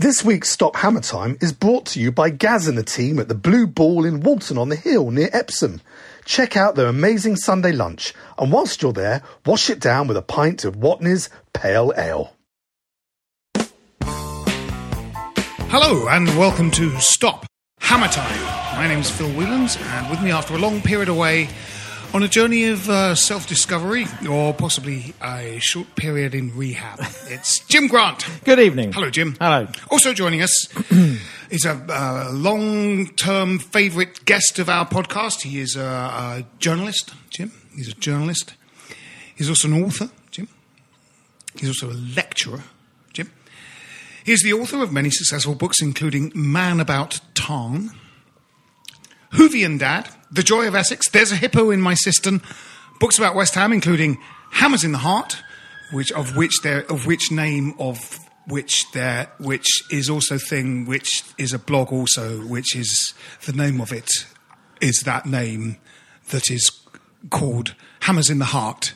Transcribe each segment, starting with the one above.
This week's Stop Hammer Time is brought to you by Gaz and the team at the Blue Ball in Walton on the Hill near Epsom. Check out their amazing Sunday lunch, and whilst you're there, wash it down with a pint of Watney's Pale Ale. Hello and welcome to Stop Hammer Time. My name is Phil Whelans, and with me after a long period away on a journey of uh, self discovery or possibly a short period in rehab, it's Jim Grant. Good evening. Hello, Jim. Hello. Also joining us is a uh, long term favourite guest of our podcast. He is a, a journalist, Jim. He's a journalist. He's also an author, Jim. He's also a lecturer, Jim. He is the author of many successful books, including Man About Tarn, Hoovian Dad, The Joy of Essex, There's a Hippo in My Cistern, books about West Ham, including Hammers in the Heart, which of which there of which name of which there which is also thing which is a blog also, which is the name of it is that name that is called Hammers in the Heart,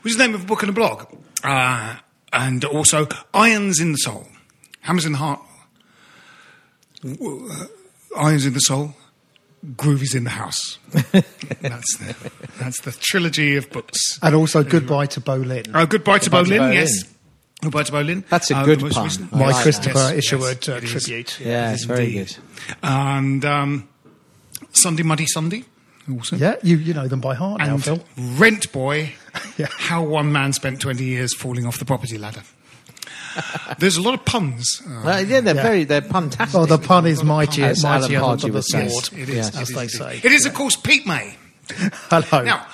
which is the name of a book and a blog. Uh, and also Irons in the Soul. Hammers in the Heart. uh, Irons in the Soul. Groovies in the House. that's, the, that's the trilogy of books. And also goodbye to Boleyn. Oh, Goodbye to Goodbye to Boleyn, Boleyn. yes. Goodbye to Boleyn. That's a Uh, good the most pun. recent- My like that. Christopher Yes, Isherwood yes, uh, it is. tribute. Yeah, it's very Indeed. good. And um, Sunday Muddy Sunday, also. Yeah, you, you know them by heart now, Phil. Rent Boy, Yeah. how one man spent 20 years falling off the property ladder. There's a lot of puns. Uh, Uh, yeah, they're Yeah. very, they're puntastic. Oh, the pun is mighty, As Alan mightier than the would say. it is, Yes. as is they indeed. say. It is, of course, Pete May. Hello. Now,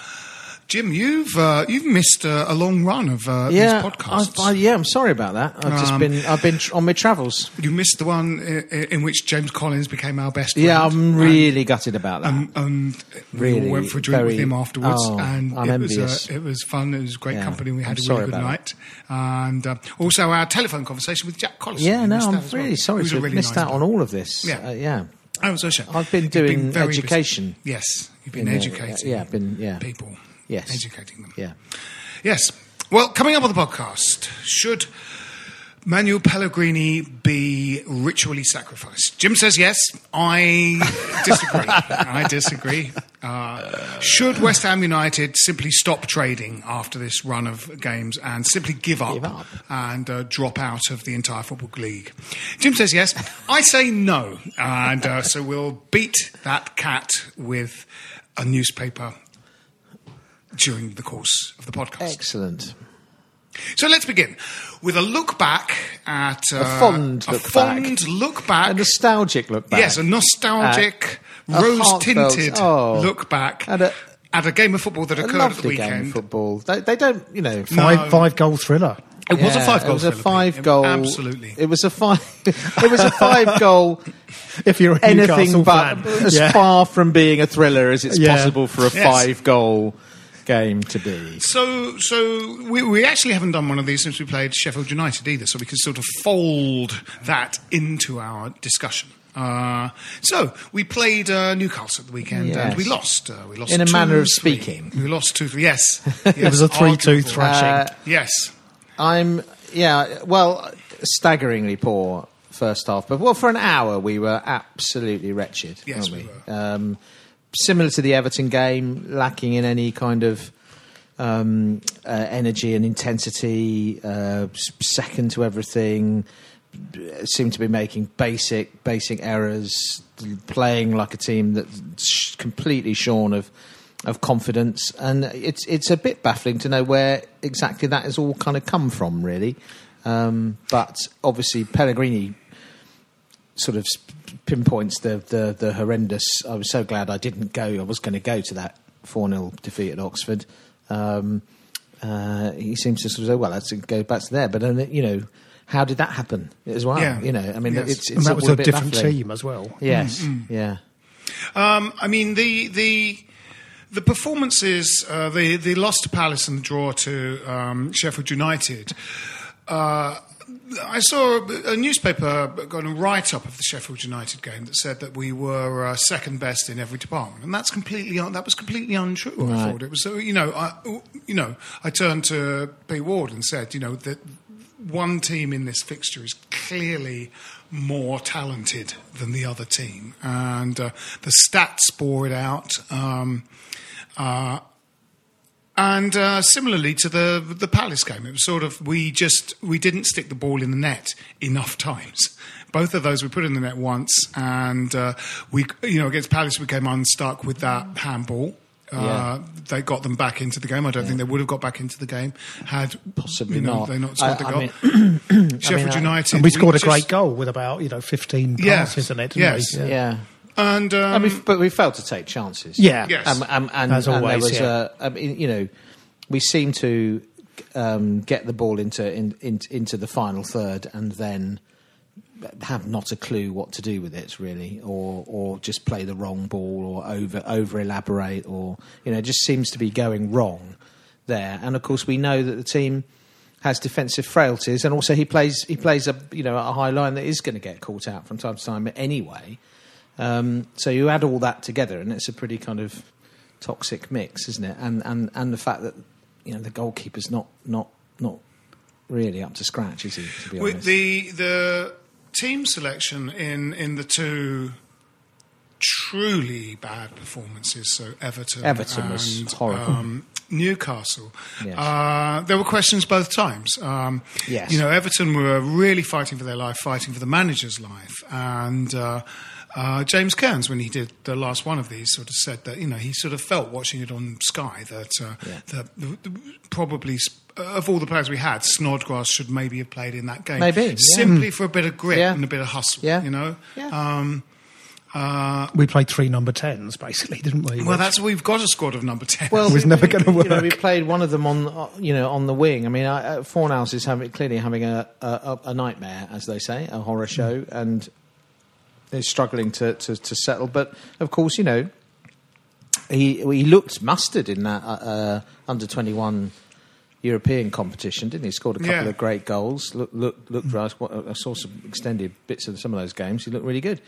Jim, you've uh, you've missed uh, a long run of uh, yeah, these podcasts. I, I, yeah, I'm sorry about that. I've just Um, been, I've been tr- on my travels. you missed the one in, in which James Collins became our best friend. Yeah, friend. I'm really gutted about that. And, and we Really, all went for a drink with him afterwards, oh, and I'm it was uh, it was fun. It was great Yeah, company. We had I'm a really good night, and uh, also our telephone conversation with Jack Collins. yeah, no, I'm as well. really sorry to really missed nice out on all of this. Yeah. Uh, yeah. I was also. I've been doing very busy. education. Yes, you've been In the- educating. yeah, been- yeah. people. Yes. educating them. Yeah. Yes. Well, coming up on the podcast, should Manuel Pellegrini be ritually sacrificed? Jim says yes. I disagree. I disagree. Uh, should West Ham United simply stop trading after this run of games and simply give up, Give up. and uh, drop out of the entire football league? Jim says yes. I say no. And uh, so we'll beat that cat with a newspaper during the course of the podcast. Excellent. So let's begin with a look back at uh, A fond a look fond back. look back. A nostalgic look back. Yes, a nostalgic, Uh, a rose tinted oh. look back And a- at a game of football that A occurred at the lovely game of weekend. football. They, they don't, you know. Five, No. five goal thriller. It was a five goal. It was a thriller, five goal. Absolutely. It was a five. it was a five goal. If you're a anything Newcastle but fan. as Yeah. far from being a thriller as it's Yeah. possible for a Yes. five goal game to be. So, so we, we actually haven't done one of these since we played Sheffield United either, so we can sort of fold that into our discussion. Uh, so we played uh, Newcastle at the weekend and we lost. Uh, we lost In a two, manner of three. speaking. We lost two. Three. Yes, It was a 3 2 arguable. thrashing. Uh, Yes, I'm yeah, well, staggeringly poor first half, but well, for an hour we were absolutely wretched. Yes, weren't we we? Um, similar to the Everton game, lacking in any kind of um, uh, energy and intensity, uh, second to everything. Seemed to be making basic basic errors, playing like a team that's completely shorn of of confidence, and it's it's a bit baffling to know where exactly that has all kind of come from, really. Um, but obviously, Pellegrini sort of pinpoints the, the the horrendous. I was so glad I didn't go. I was going to go to that four 0 defeat at Oxford. Um, uh, he seems to sort of say, "Well, let's go back to there." But then, you know, how did that happen as well? Yeah. You know, I mean, Yes. it's, it's and that was all a bit different baffling. team as well. Yes, Mm, yeah. Um, I mean the the the performances, uh, the the loss to Palace and the draw to um, Sheffield United. Uh, I saw a, newspaper got a write up of the Sheffield United game that said that we were uh, second best in every department, and that's completely un- that was completely untrue. I Right. thought it was so you know I you know I turned to Pete Ward and said you know that one team in this fixture is clearly more talented than the other team, and uh, the stats bore it out. Um, uh, and uh, similarly to the the Palace game, it was sort of we just we didn't stick the ball in the net enough times. Both of those we put in the net once, and uh, we you know against Palace we came unstuck with that handball. Uh, Yeah. They got them back into the game. I don't think they would have got back into the game had Possibly you know, not. They not scored I- the I goal. mean- Sheffield I- United. And we scored a just- great goal with about you know 15 Yes, passes in it. Didn't yes. we? Yeah. And um, I mean, but we failed to take chances. Yeah. Yes. Um, um, and, As and there always, was, yeah. uh, I mean, you know, we seem to um, get the ball into in, in, into the final third and then have not a clue what to do with it, really, or or just play the wrong ball, or over over elaborate, or you know, it just seems to be going wrong there. And of course, we know that the team has defensive frailties, and also he plays he plays a you know a high line that is going to get caught out from time to time anyway. Um, so you add all that together, and it's a pretty kind of toxic mix, isn't it? And and and the fact that you know the goalkeeper's not not not really up to scratch, is he? To be With honest, the the team selection in in the two truly bad performances, so Everton, Everton and, was horrible. Um, Newcastle. Yes. Uh, there were questions both times. Um, Yes. You know, Everton were really fighting for their life, fighting for the manager's life, and. Uh, uh, James Kearns, when he did the last one of these, sort of said that you know he sort of felt watching it on Sky that uh, Yeah. that the, the, probably s- of all the players we had, Snodgrass should maybe have played in that game, Maybe, yeah. simply for a bit of grit Yeah. and a bit of hustle. Yeah. You know. Yeah. Um, uh, We played three number tens basically, didn't we? well, that's we've got a squad of number tens. Well, It was we- never gonna You know, we played one of them on, uh, you know, on the wing. I mean, uh, Fornals is having, clearly having a, a, a nightmare, as they say, a horror show, and is struggling to, to, to settle. But of course, you know, he he looked mustard in that uh, uh, under twenty one. European competition, didn't he? Scored a couple Yeah. of great goals. Look, look, looked. right. I saw some extended bits of some of those games. He looked really good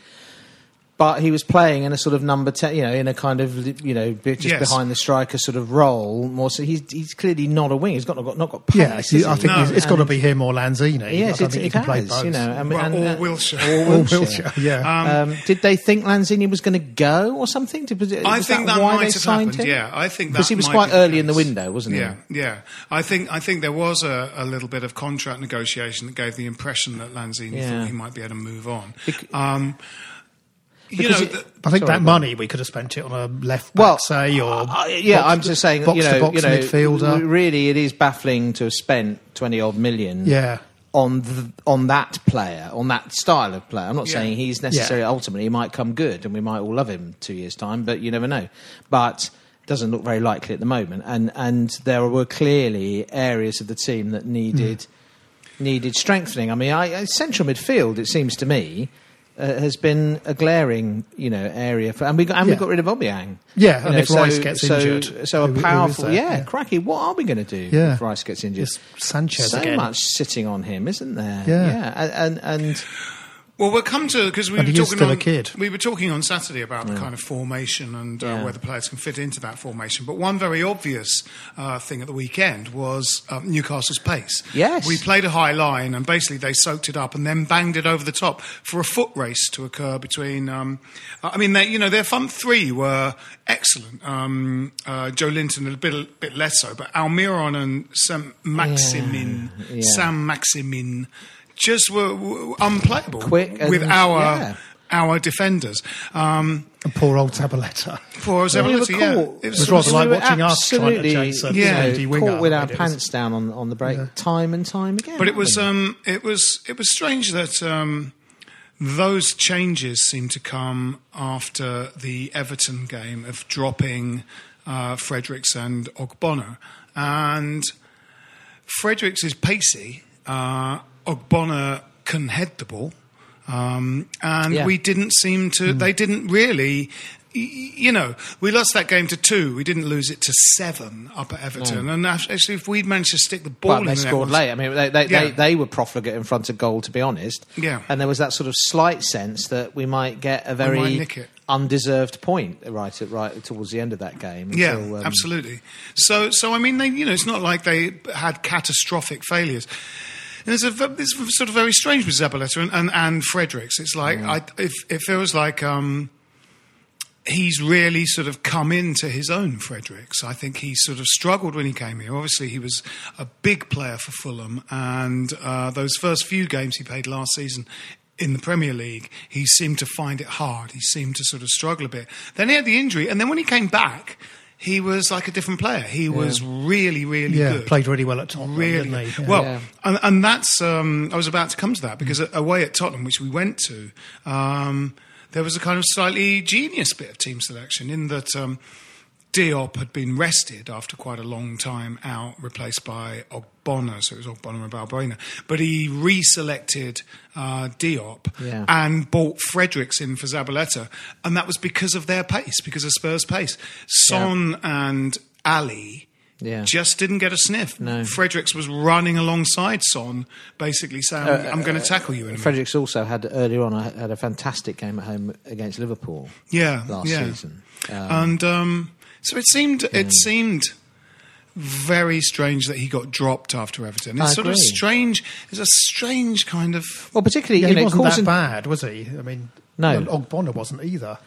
but he was playing in a sort of number ten, you know, in a kind of you know just Yes. behind the striker sort of role. More so, he's he's clearly not a wing. He's got not got not got pace. yeah, has I think No. it's, it's got to be him or Lanzini. Yes, I it, think it you can play has. both. You know, I mean, Well, and, or uh, Wilshere. or Or Wilshere. Wilshere, yeah. Um, did they think Lanzini was going to go or something? Did, was, I think that, why might they have signed happened. him? Yeah, I think that because he was quite be the early in the window, wasn't he? Yeah, yeah. I think I think there was a, a little bit of contract negotiation that gave the impression that Lanzini Yeah. thought he might be able to move on. Bec- um, you know, it- the- I think Sorry, that money we could have spent it on a left back, Well, say, or Uh, yeah, box I'm just saying, box you know, to box you know, midfielder. really, it is baffling to have spent twenty odd million. Yeah. On the, on that player, on that style of player. I'm not Yeah. saying he's necessarily ultimately he might come good, and we might all love him two years time, but you never know. But it doesn't look very likely at the moment, and and there were clearly areas of the team that needed Hmm. needed strengthening. I mean, I- central midfield. It seems to me. Uh, has been a glaring, you know, area for, and we got and we got rid of Obiang. Yeah, You and know, if Rice gets so, injured, so a who powerful, yeah, Yeah. cracky. What are we going to do Yeah. if Rice gets injured? It's Sanchez so again. much sitting on him, isn't there? Yeah. and and, and Well, we'll come to because we And were he talking still on, a kid. We were talking on Saturday about the kind of formation and uh, Yeah. whether players can fit into that formation. But one very obvious uh, thing at the weekend was um, Newcastle's pace. Yes. we played a high line and basically they soaked it up and then banged it over the top for a foot race to occur between. Um, I mean, they, you know, their front three were excellent. Um, uh, Joelinton a bit, a bit less so, but Almiron and Sam Maximin, Yeah. Saint-Maximin. Just were, were unplayable Quick and- with our yeah. our defenders. Um, And poor old Zabaleta. for we were yeah, caught. it was was, rather like were watching us trying to absolutely, chase a you know, winger. caught with our It was- pants down on, on the break time and time again. but it was um, it was it was strange that um, those changes seemed to come after the Everton game of dropping uh, Fredericks and Ogbonna, and Fredericks is pacey. Uh, Ogbonna can head the ball. Um, and Yeah. we didn't seem to, they didn't really, you know, we lost that game to two. We didn't lose it to seven up at Everton. And actually, if we'd managed to stick the ball Well, in they the scored late. I mean, they, they, Yeah. they, they were profligate in front of goal, to be honest. Yeah. And there was that sort of slight sense that we might get a very might nick it. undeserved point right at right towards the end of that game. Yeah, until, um, absolutely. So, so I mean, they, you know, it's not like they had catastrophic failures. And it's, a, it's sort of very strange with Zabaleta and, and, and Fredericks. It's like I, if it feels like um, he's really sort of come into his own. Fredericks, I think he sort of struggled when he came here. Obviously, he was a big player for Fulham, and uh, those first few games he played last season. In the Premier League, he seemed to find it hard. He seemed to sort of struggle a bit. Then he had the injury, and then when he came back, he was like a different player. He was really, really Yeah, good. played really well at Tottenham, Really, didn't he? Yeah. well, Yeah. and, and that's um, I was about to come to that because away at Tottenham, which we went to, um, there was a kind of slightly genius bit of team selection in that um, Diop had been rested after quite a long time out, replaced by Ogbonna, so it was Ogbonna and Balbuena. But he reselected uh, Diop Yeah. and bought Fredericks in for Zabaleta, and that was because of their pace, because of Spurs' pace. Son and Alli Yeah. just didn't get a sniff. No. Fredericks was running alongside Son, basically saying, "I'm going to tackle you in a minute." Fredericks also had earlier on uh, had a fantastic game at home against Liverpool yeah, last yeah. season. and um, so it seemed it seemed very strange that he got dropped after Everton. It's I sort of strange. It's a strange kind of. Well, particularly Yeah, you he know, wasn't causing, that bad, was he? I mean, No. and Ogbonna wasn't either.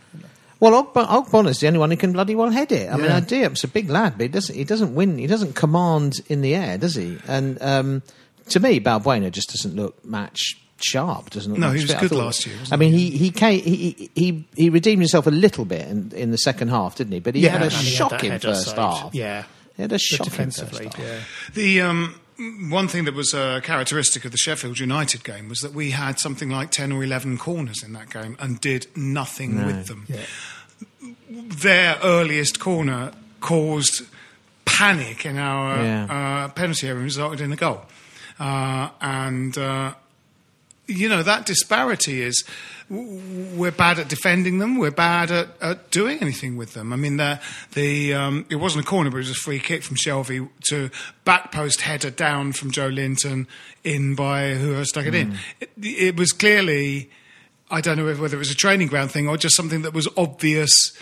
Well, Ogb- Ogbonna's the only one who can bloody well head it. I mean, Yeah. Diop's a big lad, but he doesn't. He doesn't win. He doesn't command in the air, does he? And um, to me, Balbuena just doesn't look match sharp. Doesn't look No, match he was fit. Good last year, wasn't I mean, he he, came, he he he redeemed himself a little bit in, in the second half, didn't he? But he had a and had shocking header first saved. half. Yeah, he had a shocking first half. Yeah, The um, one thing that was a characteristic of the Sheffield United game was that we had something like ten or eleven corners in that game and did nothing with them. Their earliest corner caused panic in our Yeah. uh, penalty area and resulted in a goal. Uh, and uh, you know that disparity is we're bad at defending them. We're bad at, at doing anything with them. I mean, the the um, it wasn't a corner, but it was a free kick from Shelvey to back post header down from Joelinton in by whoever stuck it in. It, it was clearly. I don't know whether it was a training ground thing or just something that was obvious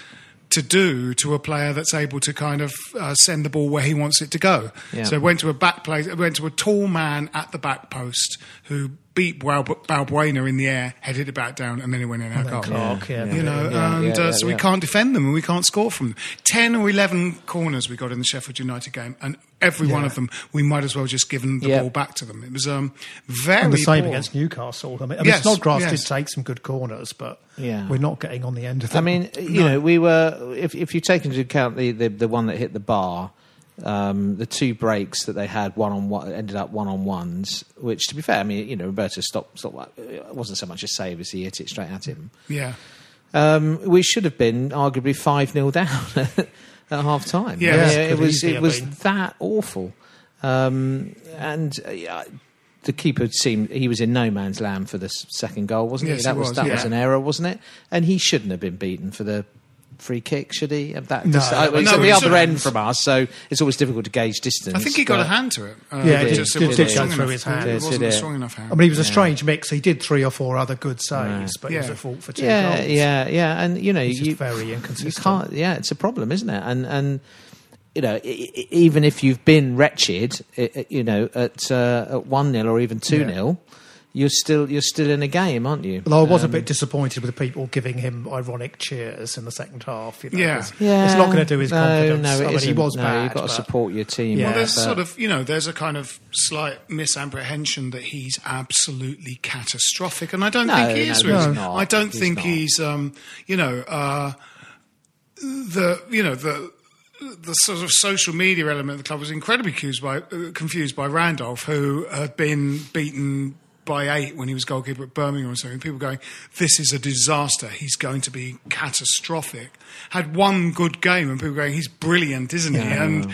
to do to a player that's able to kind of uh, send the ball where he wants it to go. Yeah. So it went to a back place, it went to a tall man at the back post who beat Balbuena in the air, headed it back down, and then it went in our goal. Clark, yeah. You know, Yeah, and yeah, uh, so yeah. we can't defend them and we can't score from them. 10 or 11 corners we got in the Sheffield United game, and every one of them we might as well just given the Yeah. ball back to them. It was um, very and the same poor. against Newcastle. I mean, I mean Yes, Snodgrass yes. did take some good corners, but Yeah. we're not getting on the end of that. I mean, you know, we were if if you take into account the the, the one that hit the bar. Um, the two breaks that they had, one on one, ended up one on ones. Which, to be fair, I mean, you know, Roberto stopped. stopped it wasn't so much a save as he hit it straight at him. Yeah. Um, we should have been arguably five 0 down at half time. Yes, it was it was been. that awful. Um, and uh, yeah, the keeper seemed he was in no man's land for the second goal, wasn't Yes, he? That was, was, that yeah. was an error, wasn't it? And he shouldn't have been beaten for the free kick, should he? Of That No, just- that uh, it's No, at he the other shouldn't. end from us, so it's always difficult to gauge distance. I think he got a hand to it. Uh, Yeah, it it just, did- it wasn't did go strong through enough. his hand. It Yes, wasn't it a strong enough hand. I mean, he was a strange mix. He did three or four other good saves, but he was Yeah. at fault for two yeah, goals. yeah, yeah, and you know, He's just you, very you can't. Yeah, it's a problem, isn't it? And and you know, even if you've been wretched, i- i- you know, at uh, at one 0 or even two Yeah. 0 you're still you're still in a game, aren't you? Although I was a Um, bit disappointed with the people giving him ironic cheers in the second half. You know, Yeah. 'cause Yeah, it's not going to do his no, confidence. No, it I mean, he was no, bad. You've got to but- support your team. Yeah. Well, there's but- sort of, you know, there's a kind of slight misapprehension that he's absolutely catastrophic, and I don't No, think he no, is he's really. not. I don't He's think not. he's, um, you know, uh, the, you know, the. The sort of social media element of the club was incredibly confused by, uh, confused by Randolph, who had been beaten by eight when he was goalkeeper at Birmingham or something. People going, "This is a disaster. He's going to be catastrophic." Had one good game, and people going, "He's brilliant, isn't he?" And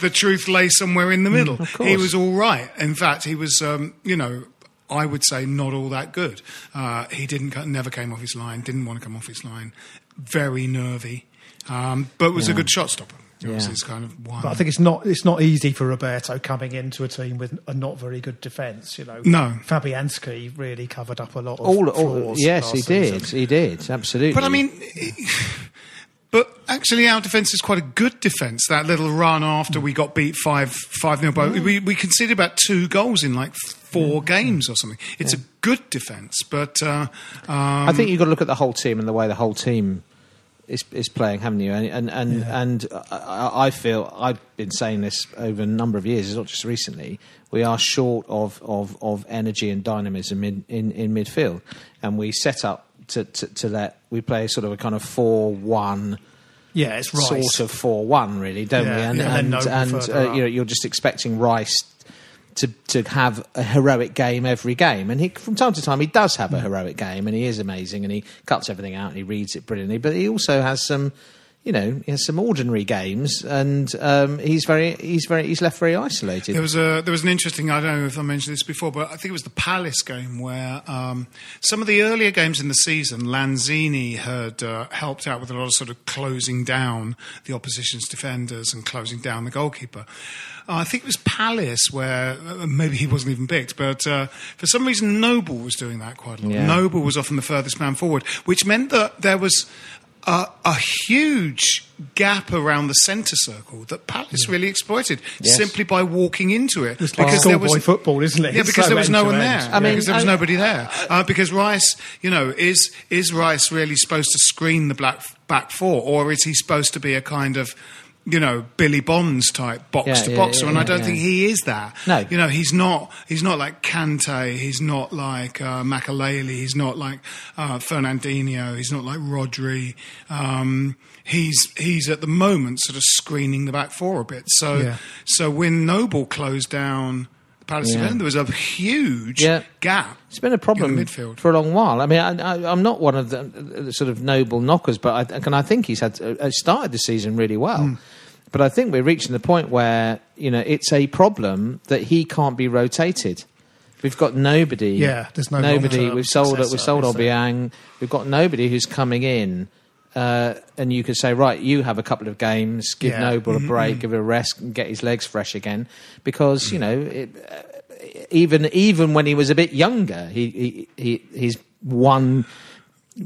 the truth lay somewhere in the middle. of course. he was all right. In fact, he was, um, you know. I would say not all that good. Uh, he didn't, never came off his line. Didn't want to come off his line. Very nervy, um, but was a good shot stopper. It was Yeah. his kind of one. But I think it's not it's not easy for Roberto coming into a team with a not very good defence. You know, No. Fabianski really covered up a lot of all, all yes, he did. season. He did absolutely. But I mean, but actually, our defence is quite a good defence. That little run after we got beat five five nil, by we we conceded about two goals in like four games or something. It's a good defence, but uh, um, I think you've got to look at the whole team and the way the whole team is is playing, haven't you? And and and, and I, I feel I've been saying this over a number of years, it's not just recently. We are short of, of, of energy and dynamism in, in, in midfield, and we set up to, to, to let we play sort of a kind of four one. Yeah, it's Rice. Sort of four one, really, don't Yeah, we? And yeah, and and, and, uh, you know, you're just expecting Rice to to have a heroic game every game, and he from time to time he does have a Mm. heroic game, and he is amazing, and he cuts everything out and he reads it brilliantly. But he also has some, you know, he has some ordinary games, and um, he's very he's very he's left very isolated. There was a there was an interesting. I don't know if I mentioned this before, but I think it was the Palace game where um, some of the earlier games in the season, Lanzini had uh, helped out with a lot of sort of closing down the opposition's defenders and closing down the goalkeeper. Uh, I think it was Palace where uh, maybe he wasn't even picked, but uh, for some reason Noble was doing that quite a lot. Yeah. Noble was often the furthest man forward, which meant that there was a, a huge gap around the centre circle that Palace really exploited Yes. simply by walking into it. It's like schoolboy football, isn't it? Yeah, because so there was no one there. I mean, because there was I- nobody there. Uh, because Rice, you know, is is Rice really supposed to screen the black back four, or is he supposed to be a kind of you know Billy Bonds type box Yeah, to yeah, boxer, yeah, and I don't think he is that. No. you know he's not. He's not like Kante. He's not like uh, Makelele. He's not like uh, Fernandinho. He's not like Rodri. Um, he's he's at the moment sort of screening the back four a bit. So so when Noble closed down. Palace Yeah. there was a huge Yeah. gap. It's been a problem midfield. for a long while. I mean, I, I, I'm not one of the, the sort of noble knockers, but I, and I think he's had uh, started the season really well. Hmm. But I think we're reaching the point where you know it's a problem that he can't be rotated. We've got nobody. Yeah, there's no nobody. We've sold We've sold? Obiang. We've got nobody who's coming in. Uh, and you could say, right, you have a couple of games, give Yeah. Noble a Mm-hmm, break, give it a rest, and get his legs fresh again, because you know, it, uh, even even when he was a bit younger, he, he, he his one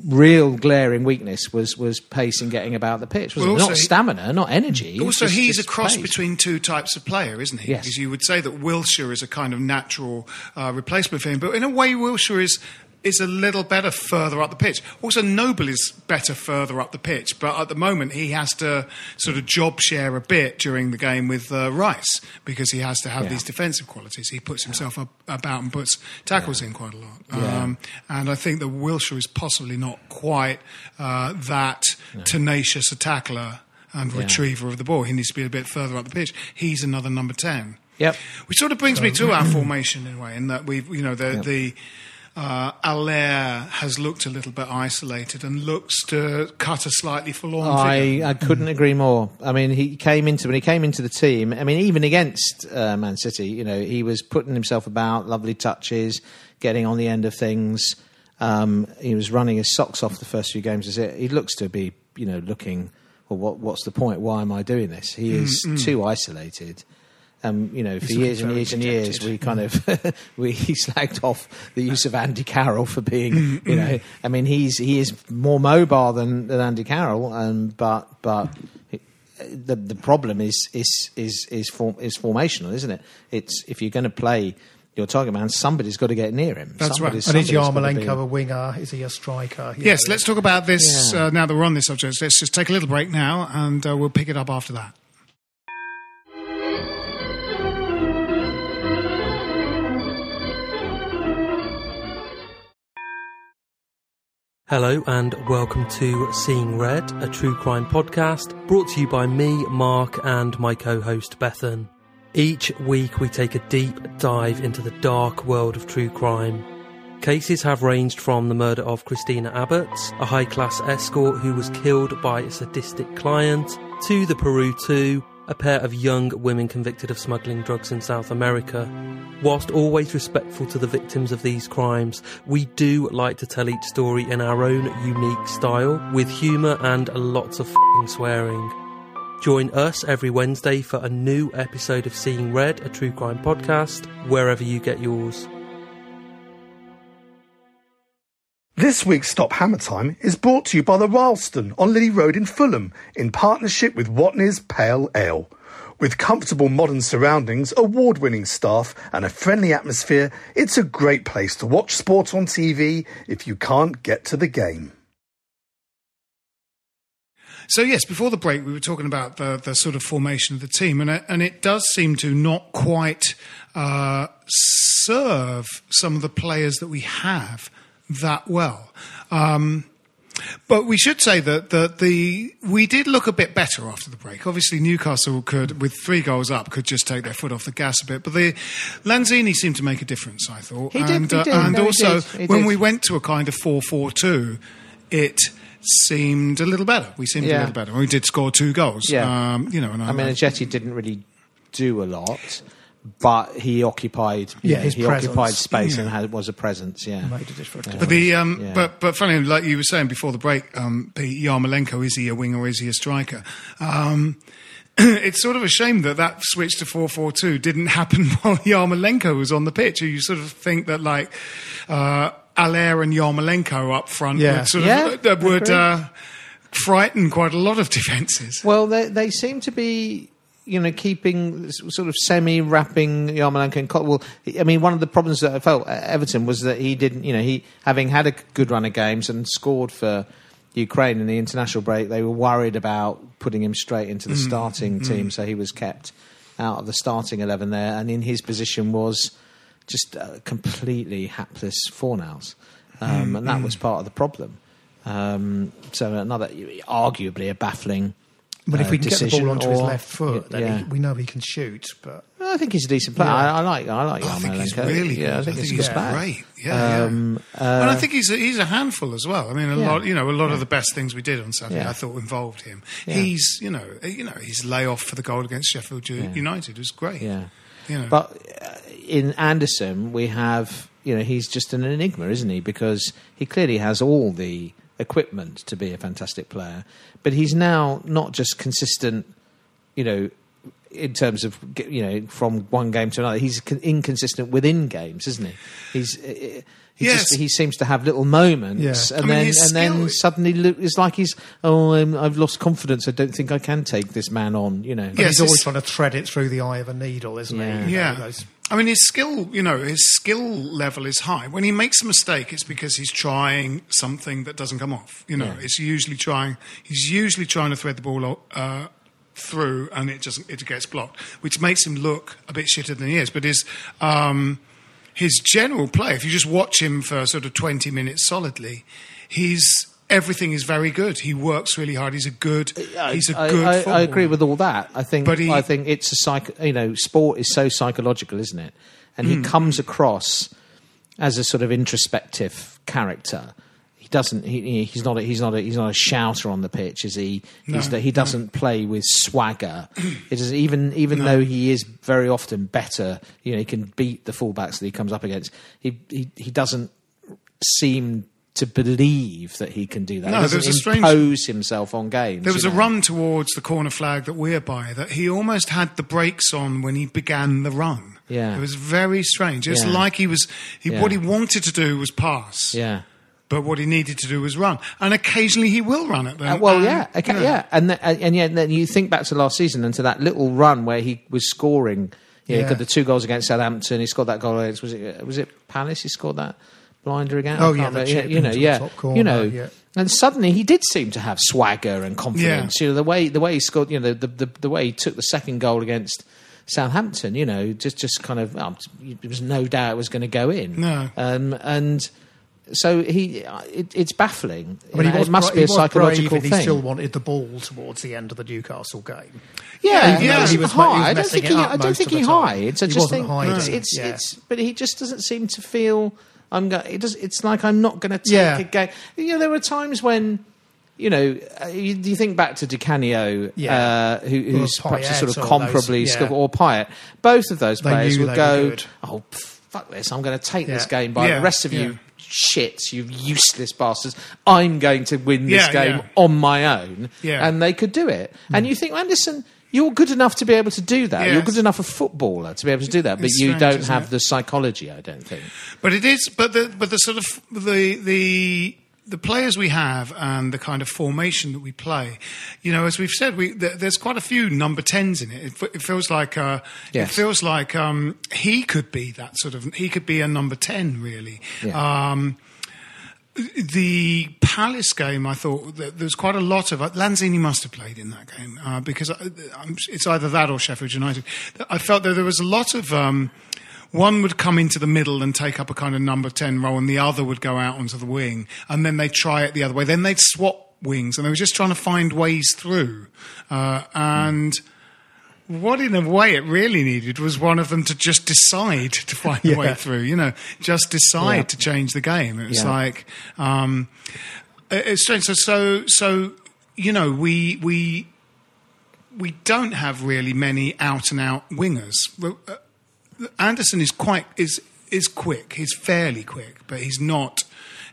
real glaring weakness was was pace and getting about the pitch. Well, not he- stamina, not energy. Also, just- he's a cross pace. between two types of player, isn't he? Yes. Because you would say that Wilshere is a kind of natural uh, replacement for him, but in a way, Wilshere is is a little better further up the pitch. Also, Noble is better further up the pitch, but at the moment he has to sort of job share a bit during the game with uh, Rice because he has to have Yeah. these defensive qualities. He puts himself up about and puts tackles in quite a lot. Um, and I think that Wilshere is possibly not quite uh, that tenacious a tackler and retriever of the ball. He needs to be a bit further up the pitch. He's another number 10. Yep. Which sort of brings me to our formation in a way, in that we've, you know, the, the uh, Haller has looked a little bit isolated and looks to cut a slightly forlorn I, figure. I couldn't agree more. I mean, he came into when he came into the team. I mean, even against uh, Man City, you know, he was putting himself about, lovely touches, getting on the end of things. Um, he was running his socks off the first few games. As it, he looks to be, you know, looking. Well, what, what's the point? Why am I doing this? He is Mm, mm. too isolated. Um, you know, for He's years and looking years and years, we kind of we he slagged off the use of Andy Carroll for being, you know, I mean, he's he is more mobile than, than Andy Carroll, um, but but the the problem is is is is form, is formational, isn't it? It's if you're going to play your target man, somebody's got to get near him. That's right. Somebody's- And is somebody's be- Yarmolenko a winger? Is he a striker? You Yes, know, let's talk about this Yeah. uh, now that we're on this subject. Let's just take a little break now and uh, we'll pick it up after that. Hello and welcome to Seeing Red, a true crime podcast brought to you by me, Mark, and my co host Bethan. Each week we take a deep dive into the dark world of true crime. Cases have ranged from the murder of Christina Abbott, a high class escort who was killed by a sadistic client, to the Peru 2, a pair of young women convicted of smuggling drugs in South America. Whilst always respectful to the victims of these crimes, we do like to tell each story in our own unique style, with humour and lots of swearing. Join us every Wednesday for a new episode of Seeing Red, a true crime podcast, wherever you get yours. This week's Stop Hammer Time is brought to you by the Ralston on Lillie Road in Fulham in partnership with Watney's Pale Ale. With comfortable modern surroundings, award winning staff, and a friendly atmosphere, it's a great place to watch sport on TV if you can't get to the game. So yes, before the break, we were talking about the the sort of formation of the team, and it, and it does seem to not quite uh, serve some of the players that we have that well. Um, but we should say that the, the we did look a bit better after the break. Obviously, Newcastle could, with three goals up, could just take their foot off the gas a bit. But the Lanzini seemed to make a difference. I thought, He did, and, uh, he did. and No, he also did, he when did. we went to a kind of four-four-two, it seemed a little better. We seemed a little better. We did score two goals. Yeah. um, you know. And I mean, Ajeti didn't really do a lot, but he occupied. Yeah, know, he presence. occupied space Yeah. and had, was a presence. Yeah, Made a difference. But the um, Yeah. but but funny, like you were saying before the break, um, Pete Yarmolenko is he a winger or is he a striker? Um, it's sort of a shame that that switch to four four two didn't happen while Yarmolenko was on the pitch. You sort of think that like uh, Haller and Yarmolenko up front Yeah. would sort Yeah, of that would uh, frighten quite a lot of defences. Well, they they seem to be, you know, keeping sort of semi-wrapping Yarmolenko and Cotwell. I mean, one of the problems that I felt at Everton was that he didn't, you know, he having had a good run of games and scored for Ukraine in the international break, they were worried about putting him straight into the Mm, starting team, so he was kept out of the starting eleven there, and in his position was just uh, completely hapless Fornals, um, Mm, and that was part of the problem. Um, so another, arguably, a baffling. But if uh, we can get the ball onto his left foot, then yeah. he, we know he can shoot. But I think he's a decent player. Yeah. I, I like, I like I think he's really yeah, good. I think, he's, a he's good player. great. Yeah, Um, yeah. and I uh, think he's a, he's a handful as well. I mean, a Yeah. lot, you know, a lot of the best things we did on Saturday, Yeah. I thought involved him. Yeah. He's, you know, uh, you know, his layoff for the goal against Sheffield U- Yeah. United was great. Yeah. You know. But uh, in Anderson, we have, you know, he's just an enigma, isn't he? Because he clearly has all the equipment to be a fantastic player, but he's now not just consistent, you know, in terms of you know from one game to another. He's inconsistent within games, isn't he? He's. uh, He, Yes. just, he seems to have little moments, Yeah. and I mean, then his and then suddenly it's like he's oh um, I've lost confidence. I don't think I can take this man on. You know, Yes, he's always trying to thread it through the eye of a needle, isn't Yeah. he? You know, Yeah. those- I mean, his skill, you know, his skill level is high. When he makes a mistake, it's because he's trying something that doesn't come off. You know, Yeah. it's usually trying, he's usually trying to thread the ball uh, through and it just, it gets blocked, which makes him look a bit shitter than he is. But his, um, his general play, if you just watch him for sort of 20 minutes solidly, he's, everything is very good. He works really hard. He's a good, uh, he's a I, good I, I agree with all that. I think, But he- I think it's a psych. You know, sport is so psychological, isn't it? And he mm. comes across as a sort of introspective character. He doesn't. He, he's not. A, he's not. A, he's not a shouter on the pitch. Is he? No, the, he doesn't play with swagger. it is even. Even though he is very often better. You know, he can beat the fullbacks that he comes up against. He he, he doesn't seem to believe that he can do that. No, he there was a strange- impose himself on games. There was a know. run towards the corner flag that we're by that he almost had the brakes on when he began the run. Yeah. It was very strange. It's Yeah. like he was, he, Yeah. what he wanted to do was pass. Yeah. But what he needed to do was run. And occasionally he will run at them. Uh, well, and, yeah, okay, know, yeah, and th- uh, and yeah, then you think back to last season and to that little run where he was scoring. You know, He Yeah. got the two goals against Southampton. He scored that goal against was it uh, was it Palace? He scored that blinder again. Oh, yeah, the remember. chip you know, yeah, corner, you know, yeah. and suddenly he did seem to have swagger and confidence. You know, the way the way he scored, you know, the, the the way he took the second goal against. Southampton, you know, just just kind of, well, there was no doubt it was going to go in. No. um, and so he, it, it's baffling. I mean, know, was it must be a psychological thing. He still wanted the ball towards the end of the Newcastle game. Yeah, Yeah, he yeah. He was- was I don't think he. I don't think he hides. I just think it's, it's, yeah. it's- but he just doesn't seem to feel. I'm. It does. It's like I'm not going to take Yeah. a game. You know, there were times when. You know, uh, you, you think back to Di Canio, Yeah. uh, who, who's perhaps a sort of comparably those- yeah. or Payet. Both of those They players would go, "Oh, pff, fuck this! I'm going to take this game by Yeah, the rest of yeah. you shits, you useless bastards. I'm going to win this Yeah, game yeah. on my own." Yeah. And they could do it. And you think, Anderson, you're good enough to be able to do that. You're good enough a footballer to be able to do that, but It's you strange, don't have it? the psychology. I don't think. But it is, but the but the sort of the the the players we have and the kind of formation that we play, you know, as we've said, we th- there's quite a few number tens in it. It, f- it feels like uh, Yes. it feels like um, he could be that sort of he could be a number ten really. Yeah. Um, the Palace game, I thought there was quite a lot of Lanzini must have played in that game uh, because I, it's either that or Sheffield United. I felt that there was a lot of um, one would come into the middle and take up a kind of number ten role, and the other would go out onto the wing, and then they'd try it the other way. Then they'd swap wings, and they were just trying to find ways through, uh, and. What, in a way, it really needed was one of them to just decide to find a way through. You know, just decide Yeah. to change the game. It was Yeah. like um, it's strange. So, so, so you know, we we we don't have really many out and out wingers. Well, uh, Anderson is quite is is quick. He's fairly quick, but he's not.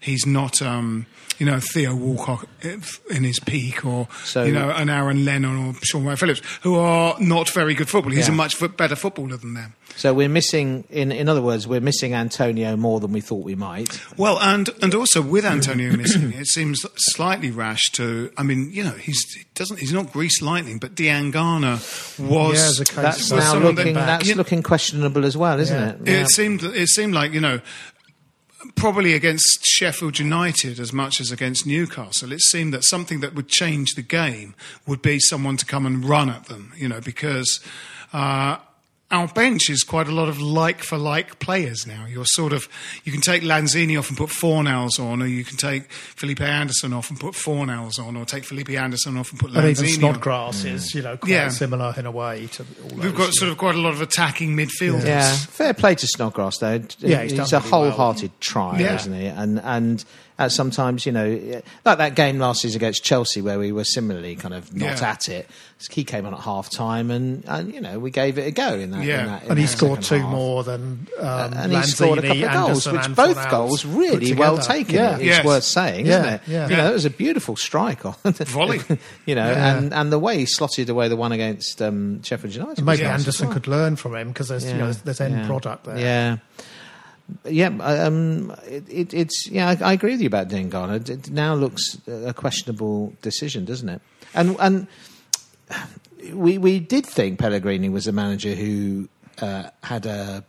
He's not. Um, you know, Theo Walcott in his peak, or So- you know, an Aaron Lennon or Shaun Wright Phillips, who are not very good footballers. He's Yeah. a much better footballer than them. So we're missing. In in other words, we're missing Antonio more than we thought we might. Well, and and also with Antonio missing, it seems slightly rash to. I mean, you know, he's he doesn't he's not Grease Lightning, but Diangana was. Yeah, a case That's was now looking. that's you- looking questionable as well, isn't Yeah. it? It seemed it seemed like you know. Probably against Sheffield United as much as against Newcastle, it seemed that something that would change the game would be someone to come and run at them, you know, because uh, our bench is quite a lot of like for like players now. You're sort of you can take Lanzini off and put Fornals on, or you can take Felipe Anderson off and put Fornals on, or take Felipe Anderson off and put And even Lanzini on. Snodgrass is, you know, quite Yeah. similar in a way to all those. We've got sort of quite a lot of attacking midfielders. Yeah, fair play to Snodgrass though. Yeah, he's he's, done a really well. wholehearted try, Yeah. isn't he? And and uh, sometimes you know, like that game last season against Chelsea where we were similarly kind of not Yeah. at it. He came on at half time, and, and you know we gave it a go in that. Yeah. in that in and he scored two half. more than um, and he scored a couple of goals, which both goals really well taken. Yeah. It's Yes. worth saying, Yeah, isn't it? yeah. You know, it was a beautiful strike on Volley. you know, and, and the way he slotted away the one against um, Sheffield United. Maybe was nice as Anderson well. could learn from him because there's, you know, there's, there's end product there. Yeah. Yeah, um, it, it, it's yeah. I, I agree with you about Diangana. It, it now looks a questionable decision, doesn't it? And and we we did think Pellegrini was a manager who uh, had a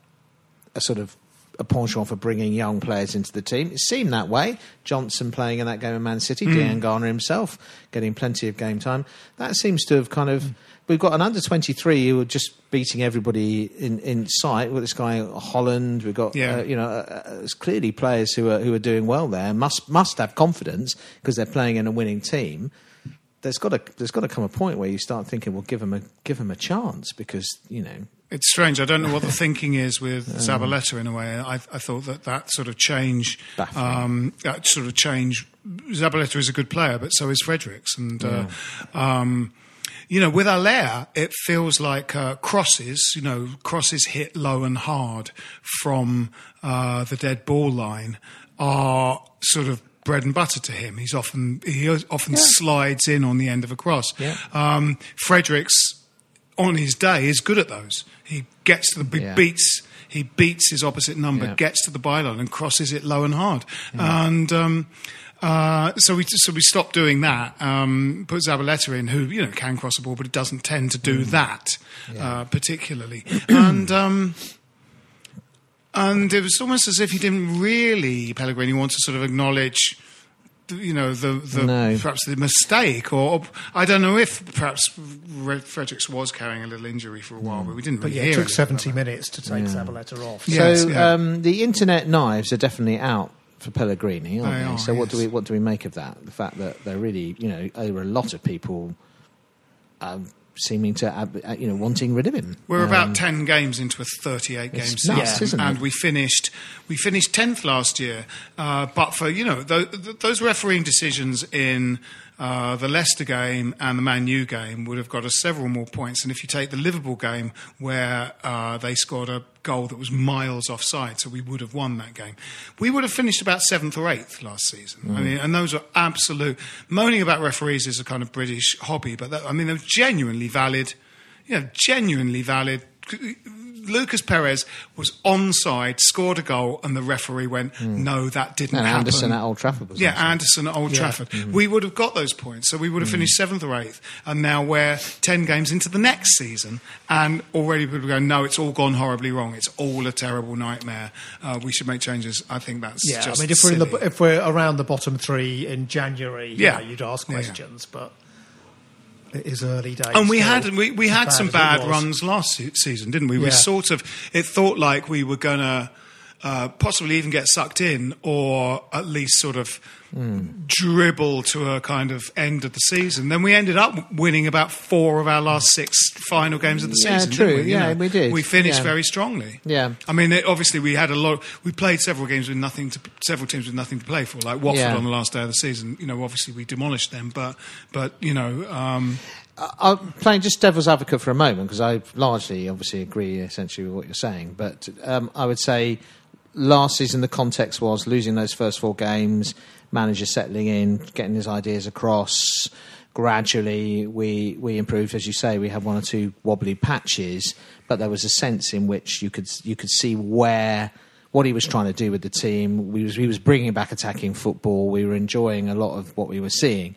a sort of a penchant for bringing young players into the team. It seemed that way. Johnson playing in that game of Man City, Diangana himself getting plenty of game time. That seems to have kind of. We've got an under 23 who are just beating everybody in, in sight. With this guy Holland, we've got Yeah. uh, you know uh, uh, it's clearly players who are who are doing well there. Must must have confidence because they're playing in a winning team. there's got to there's got to come a point where you start thinking, well, give them a give him a chance because you know It's strange. I don't know what the thinking is with Zabaleta in a way. I, I thought that that sort of change, um, that sort of change. Zabaleta is a good player, but so is Fredericks. And, uh, um, you know, with Haller, it feels like uh, crosses, you know, crosses hit low and hard from uh, the dead ball line are sort of bread and butter to him. He's often, he often slides in on the end of a cross. Yeah. Um, Fredericks on his day is good at those. He gets to the he Yeah. beats he beats his opposite number, Yeah. gets to the byline and crosses it low and hard. And um, uh, so we so we stopped doing that. Um, put Zabaleta in, who you know can cross the ball, but it doesn't tend to Mm. do that uh, particularly. and um, and it was almost as if he didn't really Pellegrini want to sort of acknowledge. You know the, the No. perhaps the mistake, or, or I don't know if perhaps Re- Fredericks was carrying a little injury for a while, but we didn't But really yeah, hear it took 70 minutes to take Zabaleta off. Yes, so yeah. um, the internet knives are definitely out for Pellegrini, aren't They they? are, so what do we what do we make of that? The fact that they're really, you know, there were a lot of people um, seeming to, uh, you know, wanting rid of him. We're Um, about ten games into a thirty-eight game season, nuts, isn't it? and we finished we finished tenth last year. Uh, but for you know th- th- those refereeing decisions in uh, the Leicester game and the Man U game would have got us several more points. And if you take the Liverpool game where uh, they scored a goal that was miles offside, so we would have won that game, we would have finished about seventh or eighth last season. I mean, and those are absolute. Moaning about referees is a kind of British hobby, but that, I mean, they're genuinely valid you know, genuinely valid. Lucas Perez was onside, scored a goal, and the referee went, hmm. "No, that didn't And happen." Anderson at Old Trafford was yeah, onside. Anderson at Old Trafford. Hmm. We would have got those points, so we would have hmm. finished seventh or eighth, and now we're ten games into the next season, and already people go, "No, it's all gone horribly wrong. It's all a terrible nightmare. Uh, we should make changes." I think that's Yeah, just I mean, if we're in the if we're around the bottom three in January, Yeah. yeah, you'd ask Yeah, yeah. questions, but it is early days. And we still, had we, we had bad some bad runs last season, didn't we? We Yeah. sort of it thought like we were gonna uh, possibly even get sucked in, or at least sort of dribble to a kind of end of the season. Then we ended up winning about four of our last six final games of the Yeah, season. true. We? Yeah, know, we did. We finished Yeah. very strongly. Yeah. I mean, it, obviously we had a lot. We played several games with nothing to several teams with nothing to play for, like Watford Yeah. on the last day of the season. You know, obviously we demolished them, but but you know. Um, I'm playing just devil's advocate for a moment because I largely, obviously, agree essentially with what you're saying. But um, I would say last season the context was losing those first four games, manager settling in, getting his ideas across. Gradually, we we improved, as you say. We had one or two wobbly patches, but there was a sense in which you could you could see where what he was trying to do with the team. We was, he was bringing back attacking football. We were enjoying a lot of what we were seeing.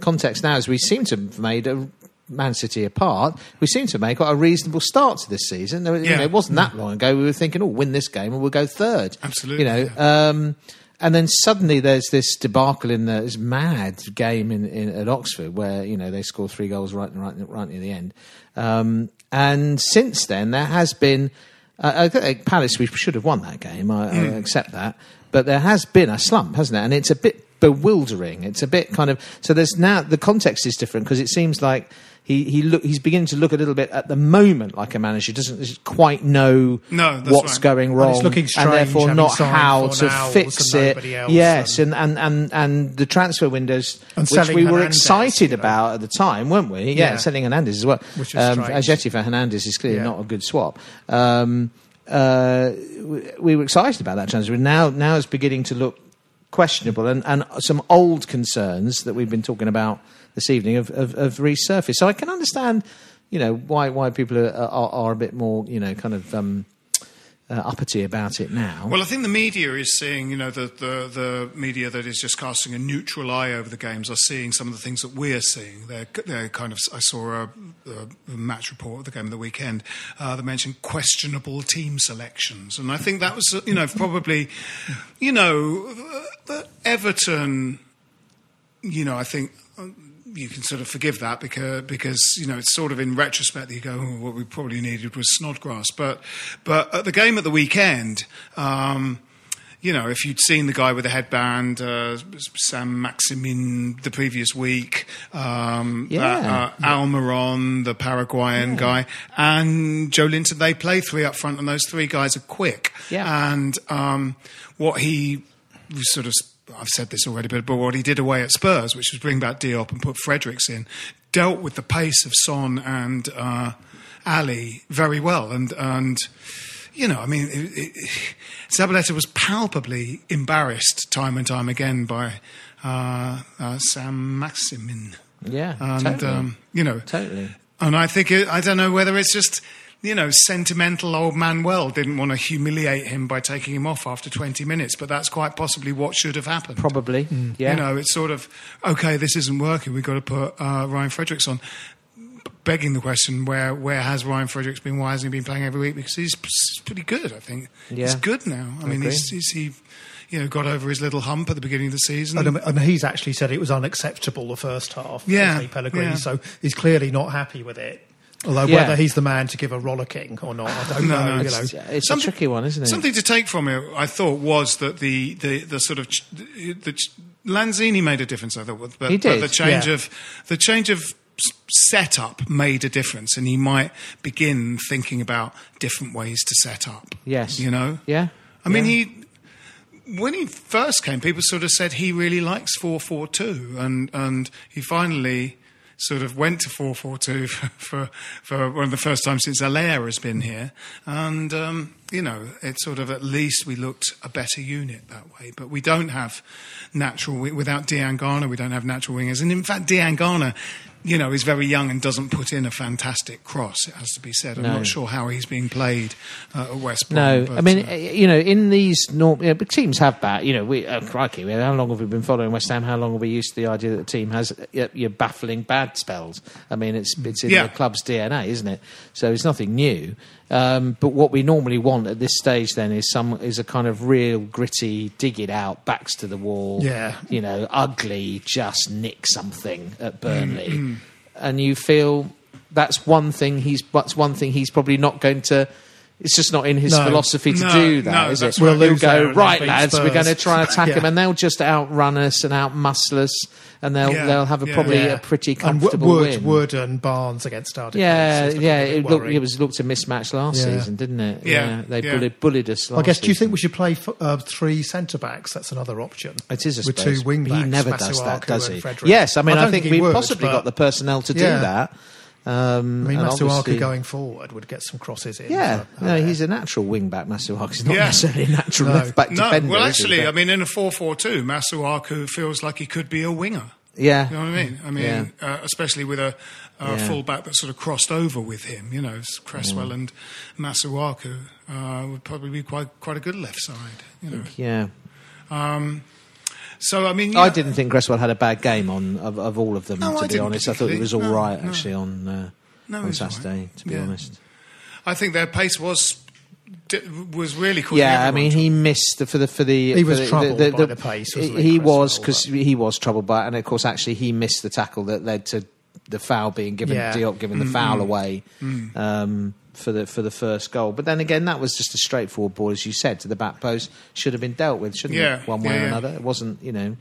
Context now is we seem to have made a Man City apart. We seem to make quite a reasonable start to this season. You Yeah. know, it wasn't that long ago we were thinking, oh, win this game and we'll go third. Absolutely, You know, um, and then suddenly there's this debacle in the, this mad game in, in at Oxford where you know they score three goals right right right near the end. Um, and since then there has been uh, I think Palace. We should have won that game. I, I accept that, but there has been a slump, hasn't it? And it's a bit bewildering. It's a bit kind of so. There's now the context is different because it seems like. He, he look, he's beginning to look a little bit at the moment like a manager doesn't quite know No, what's right. going wrong it's looking and strange therefore not how to fix it. Yes, and- and, and, and, and the transfer windows, And which we were Hernandez, excited you know. about at the time, weren't we? Yeah, Yeah. selling Hernandez as well. Which um. Ajeti for Hernandez is clearly Yeah. not a good swap. Um, uh, we, we were excited about that transfer. Now, now it's beginning to look questionable, and, and some old concerns that we've been talking about this evening have, have, have resurfaced. So I can understand, you know, why why people are, are, are a bit more, you know, kind of. Um, uh, uppity about it now. Well, I think the media is seeing, you know, the, the, the media that is just casting a neutral eye over the games are seeing some of the things that we're seeing. They're, they're kind of, I saw a, a match report of the game of the weekend uh, that mentioned questionable team selections. And I think that was, you know, probably, you know, uh, Everton, you know, I think you can sort of forgive that because because you know it's sort of in retrospect that you go, oh, what we probably needed was Snodgrass. But but at the game at the weekend. Um, you know, if you'd seen the guy with the headband, uh, Saint-Maximin, the previous week, um, Yeah. uh, uh, Almiron, the Paraguayan guy, and Joelinton, they play three up front, and those three guys are quick. Yeah. And um, what he was sort of, I've said this already, but, but what he did away at Spurs, which was bring back Diop and put Fredericks in, dealt with the pace of Son and uh, Alli very well. And, and you know, I mean, it, it, Zabaleta was palpably embarrassed time and time again by uh, uh, Saint-Maximin. Yeah, And, totally. um, you know, Totally. and I think it, I don't know whether it's just you know sentimental old Manuel didn't want to humiliate him by taking him off after 20 minutes, but that's quite possibly what should have happened. Probably. Yeah. You know, it's sort of okay. This isn't working. We've got to put uh, Ryan Fredericks on. Begging the question, where where has Ryan Fredericks been? Why hasn't he been playing every week? Because he's pretty good, I think. Yeah. He's good now. I, I mean, agree. he's, he's he, you know, got over his little hump at the beginning of the season. And, and he's actually said it was unacceptable the first half. Yeah, Pellegrini. yeah. So he's clearly not happy with it. Although Yeah. whether he's the man to give a rollicking or not, I don't No, know. no. you know. It's, it's a tricky one, isn't it? Something to take from it, I thought, was that the, the, the sort of ch- the, the ch- Lanzini made a difference. I thought, but, but He did, the change yeah. of the change of setup made a difference, and he might begin thinking about different ways to set up. Yes. you know. Yeah. I mean, Yeah. he when he first came, people sort of said he really likes four four two, and and he finally sort of went to four four two for, for for one of the first times since Haller has been here, and um, you know, it's sort of at least we looked a better unit that way. But we don't have natural wi- without Diangana, we don't have natural wingers, and in fact, Diangana. You know, is very young and doesn't put in a fantastic cross. It has to be said. I'm No. not sure how he's being played uh, at West Brom. No, but, I mean, uh, uh, you know, in these norm, yeah, but teams have that. You know, we uh, crikey, how long have we been following West Ham? How long have we used to the idea that the team has uh, your baffling bad spells? I mean, it's it's in Yeah. the club's DNA, isn't it? So it's nothing new. Um, but what we normally want at this stage then is some is a kind of real gritty, dig it out, backs to the wall. Yeah. you know, ugly, just nick something at mm, Burnley, mm. and you feel that's one thing he's that's one thing he's probably not going to. It's just not in his No. philosophy to No, do that, no, is that's it? We'll He'll lose there go right, then beat lads. We're going to try and attack Yeah. him, and they'll just outrun us and outmuscle us, and they'll Yeah, they'll have a yeah. probably Yeah. a pretty and comfortable Wood, win. Wood and Barnes against our defence. yeah, yeah. It looked it was looked a mismatch last Yeah. season, didn't it? Yeah, they yeah. bullied, bullied us. Last I guess. Do you season. think we should play f- uh, three centre backs? That's another option. It is, I with suppose. two wing backs. He backs. never does that, does he? Frederick. Yes, I mean, I, don't think, we've possibly got the personnel to do that. Um, I mean, and Masuaku going forward would get some crosses in. Yeah, for- no, he's a natural wing back. Masuaku. He's not Yeah. necessarily a natural No. left back No, defender. well, is he? actually, I mean, in a 4 4 2, Masuaku feels like he could be a winger. yeah, You know what I mean? I mean, Yeah. uh, especially with a, a Yeah. fullback that sort of crossed over with him. You know, s- Cresswell and Masuaku uh, would probably be quite quite a good left side. You know, yeah. So I mean, I didn't think Cresswell had a bad game on of, of all of them. No, to I be didn't honest, I thought he was all particularly. right No, no. actually on uh, No, on Saturday. right. To be Yeah. honest, I think their pace was was really cool. yeah. I mean, trouble. he missed the, for the for the. He was the, troubled by the pace, wasn't he, he was because but- he was troubled by, it, and of course, actually, he missed the tackle that led to the foul being given. Yeah. Diop giving the Mm-hmm. foul away Mm. um, for the for the first goal. But then again, that was just a straightforward ball, as you said, to the back post. Should have been dealt with, shouldn't Yeah, it? One way yeah, or another. It wasn't, you know.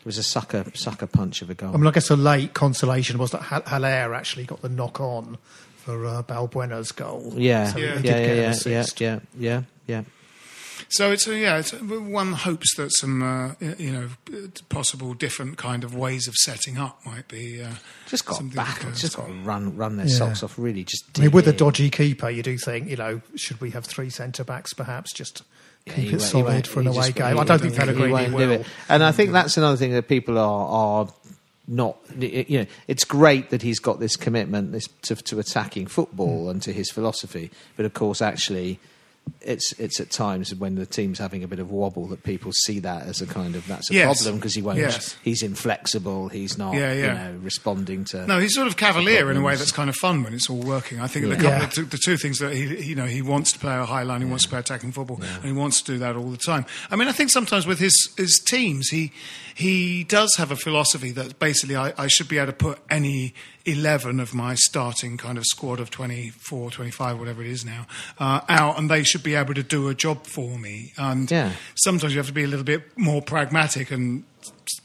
It was a sucker sucker punch of a goal. I mean, I guess a late consolation was that Ha- Haller actually got the knock on for uh, Balbuena's goal. yeah, So yeah, he did yeah, yeah, yeah, yeah, yeah, yeah. So it's a, yeah, it's, one hopes that some uh, you know possible different kind of ways of setting up might be uh, Just got to something that battle. occurs. Just got to run run their Yeah. socks off. Really, just. I mean, with a dodgy keeper, you do think, you know, should we have three centre backs perhaps just to Yeah, keep it solid won't- for an away just- game? he- I don't he- think he Pellegrini won't will. do it. And I think that's another thing that people are are not. You know, it's great that he's got this commitment this, to, to attacking football Hmm. and to his philosophy, but of course, actually. It's it's at times when the team's having a bit of wobble that people see that as a kind of that's a Yes. problem because he won't Yes. he's inflexible he's not Yeah, yeah. you know responding to No, he's sort of cavalier in a way that's kind of fun when it's all working. I think the, couple Yeah. of two, the two things that he, you know, he wants to play a high line, he wants to play attacking football, and he wants to do that all the time. I mean, I think sometimes with his his teams, he he does have a philosophy that basically I, I should be able to put any 11 of my starting kind of squad of 24, 25, whatever it is now, uh, out, and they should be able to do a job for me. And Yeah. sometimes you have to be a little bit more pragmatic and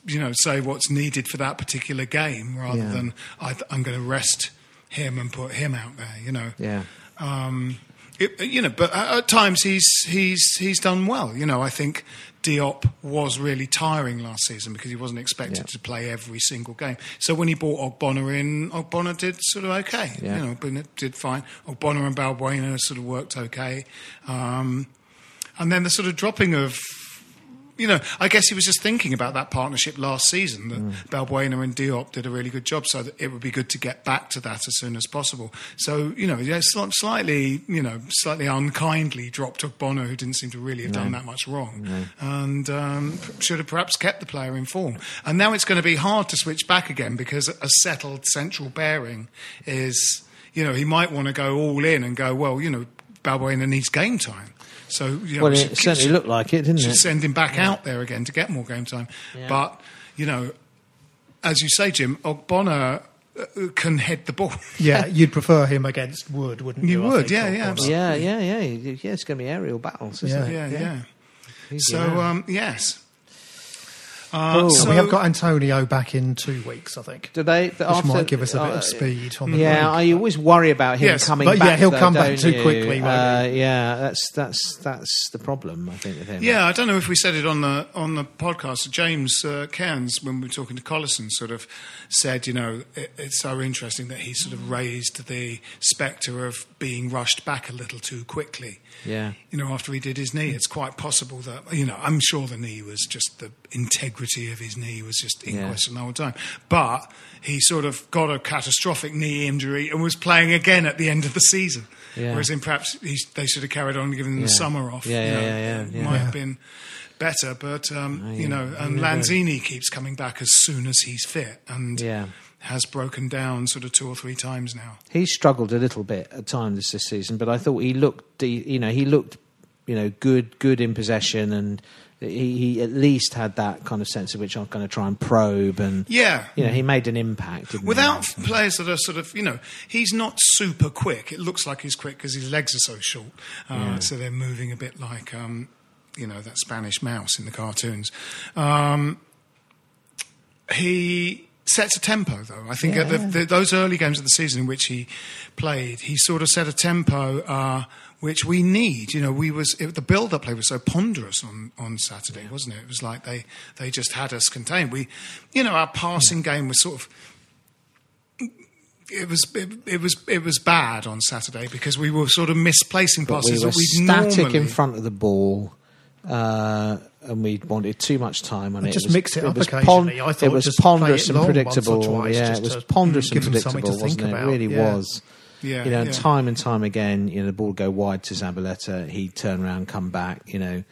you know say what's needed for that particular game rather Yeah. than I, I'm going to rest him and put him out there. You know. Yeah. Um, it, you know, but at, times he's he's he's done well. You know, I think Diop was really tiring last season because he wasn't expected Yeah. to play every single game. So when he brought Ogbonna in, Ogbonna did sort of okay. Yeah. You know, did fine. Ogbonna and Balbuena sort of worked okay. Um, and then the sort of dropping of you know, I guess he was just thinking about that partnership last season that Mm. Balbuena and Diop did a really good job, so it would be good to get back to that as soon as possible. So, you know, yeah, slightly, you know, slightly unkindly dropped off Ogbonna, who didn't seem to really have done that much wrong, and um, should have perhaps kept the player in form. And now it's going to be hard to switch back again because a settled central bearing is, you know, he might want to go all in and go, well, you know, Balbuena needs game time. So, you know, Well, should- it certainly looked like it, didn't it? send him back out there again to get more game time. But you know, as you say, Jim, Ogbonna uh, can head the ball. Yeah, you'd prefer him against Wood, wouldn't you? You would, yeah, yeah, absolutely. Yeah, yeah, yeah, yeah. It's going to be aerial battles, isn't Yeah. it? yeah, yeah. He's So um, yes. Uh, Oh. so we have got Antonio back in two weeks, I think. Do they? Which might give us a bit uh, of speed on the Yeah, break. I always worry about him Yes, coming but back. yeah, he'll though, come back too you? quickly, won't Uh, yeah, that's that's that's the problem. I think with him. Yeah, I don't know if we said it on the on the podcast. James uh, Cairns, when we were talking to Collison, sort of said, you know, it, it's so interesting that he sort of raised the spectre of being rushed back a little too quickly. yeah. You know, after he did his knee, it's quite possible that you know. I'm sure the knee was just the integrity of his knee was just in Yeah. question the whole time. But he sort of got a catastrophic knee injury and was playing again at the end of the season. Yeah. Whereas in perhaps he, they should have carried on giving him the summer off. Yeah, you yeah, know, yeah, yeah, yeah. Might Yeah. have been better, but um, yeah. you know, and Lanzini keeps coming back as soon as he's fit and Yeah. Has broken down sort of two or three times now. He struggled a little bit at times this season, but I thought he looked, you know, he looked, you know, good, good in possession, and he, he at least had that kind of sense of which I'm going to try and probe, and Yeah. you know, he made an impact. didn't he? Without players that are sort of, you know, he's not super quick. It looks like he's quick because his legs are so short. Uh, So they're moving a bit like, um, you know, that Spanish mouse in the cartoons. Um, he sets a tempo, though. I think at the, the, those early games of the season in which he played, he sort of set a tempo uh, which we need. You know, we was it, the build-up play was so ponderous on, on Saturday, wasn't it? It was like they they just had us contained. We, you know, our passing game was sort of it was it, it was it was bad on Saturday because we were sort of misplacing But passes we were that we static normally in front of the ball, uh, and we wanted too much time on it. just was, mix it up was occasionally. I thought it was ponderous it and long once or predictable. twice yeah, it was ponderous and give them something predictable, wasn't it? about. It really Yeah. was. Yeah, you know, yeah. time and time again, you know, the ball would go wide to Zabaleta, he'd turn around, come back. You know,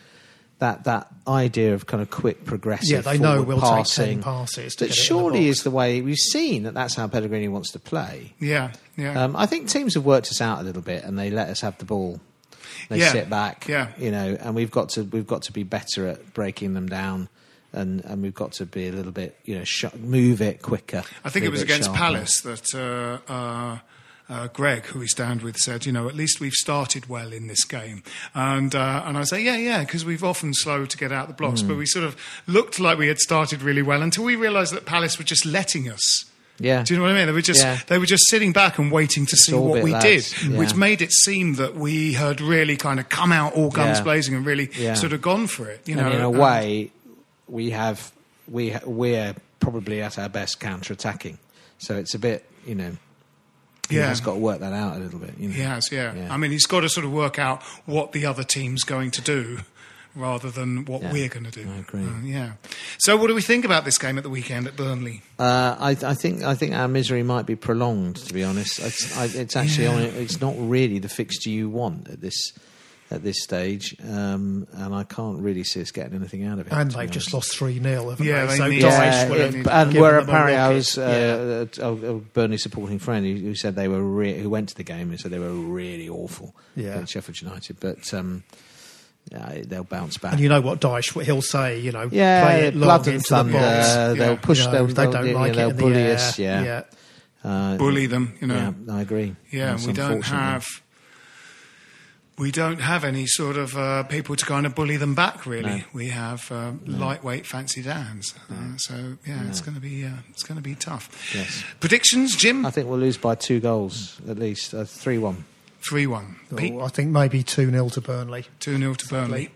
that that idea of kind of quick progressive. Yeah, they know we'll take 10 passing, passes That it surely is the way we've seen that. That's how Pellegrini wants to play. Yeah, yeah. Um, I think teams have worked us out a little bit, and they let us have the ball. They Yeah, sit back, yeah. you know, and we've got to we've got to be better at breaking them down, and, and we've got to be a little bit, you know, sh- move it quicker. I think it was against sharper. Palace that uh, uh, uh, Greg, who we stand with, said, you know, at least we've started well in this game. And uh, and I say, yeah, yeah, because we've often slowed to get out the blocks, Hmm. but we sort of looked like we had started really well until we realised that Palace were just letting us. Yeah, Do you know what I mean? They were just Yeah. they were just sitting back and waiting to see what we lads, did, which made it seem that we had really kind of come out all guns Yeah. blazing and really Yeah. sort of gone for it. You know, and in a way, we have we we're probably at our best counter attacking. So it's a bit, you know, yeah. he's got to work that out a little bit. You know? He has, yeah. Yeah. I mean, he's got to sort of work out what the other team's going to do rather than what Yeah, we're going to do. I agree. Uh, yeah. So, what do we think about this game at the weekend at Burnley? Uh, I, I think I think our misery might be prolonged. To be honest, it's, I, it's actually on, it's not really the fixture you want at this at this stage, um, and I can't really see us getting anything out of it. And they've just lost 3 0, haven't Yeah, they? they So need- Dyche Yeah, it- and given where them a rocket. Pario's Yeah. uh, a, a Burnley supporting friend who, who said they were re- who went to the game and said they were really awful Yeah. against Sheffield United, but um, yeah, they'll bounce back. And you know what Dyche, what he'll say, you know, yeah, play it blood and into the thunder. They'll push. You know, they'll, they they'll, don't you know, like it they'll in the bully air. us. Yeah. yeah. uh, bully them. You know, Yeah, I agree. Yeah, That's we don't have we don't have any sort of uh, people to kind of bully them back. Really, No. we have uh, lightweight fancy Dans. Uh, so yeah, it's going to be uh, it's going to be tough. Yes. Predictions, Jim? I think we'll lose by two goals at least, uh, three one. Three one. Oh, I think maybe 2 0 to Burnley. two 0 to Burnley.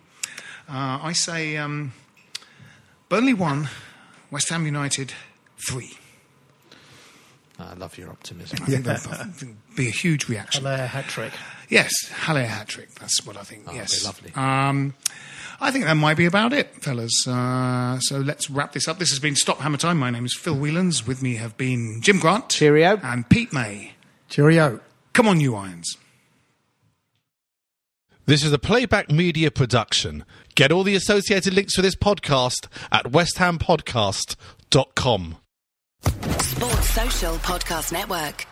Uh, I say um, Burnley one, West Ham United three. I love your optimism. I think that'll be a huge reaction. Haller hat trick. Yes, Haller hat trick. That's what I think. Oh, yes, that'd be lovely. Um, I think that might be about it, fellas. Uh, so let's wrap this up. This has been Stop Hammer Time. My name is Phil Whelans. With me have been Jim Grant, Cheerio. and Pete May. Cheerio. Come on, you irons. This is a playback media production. Get all the associated links for this podcast at westhampodcast.com. Sports Social Podcast Network.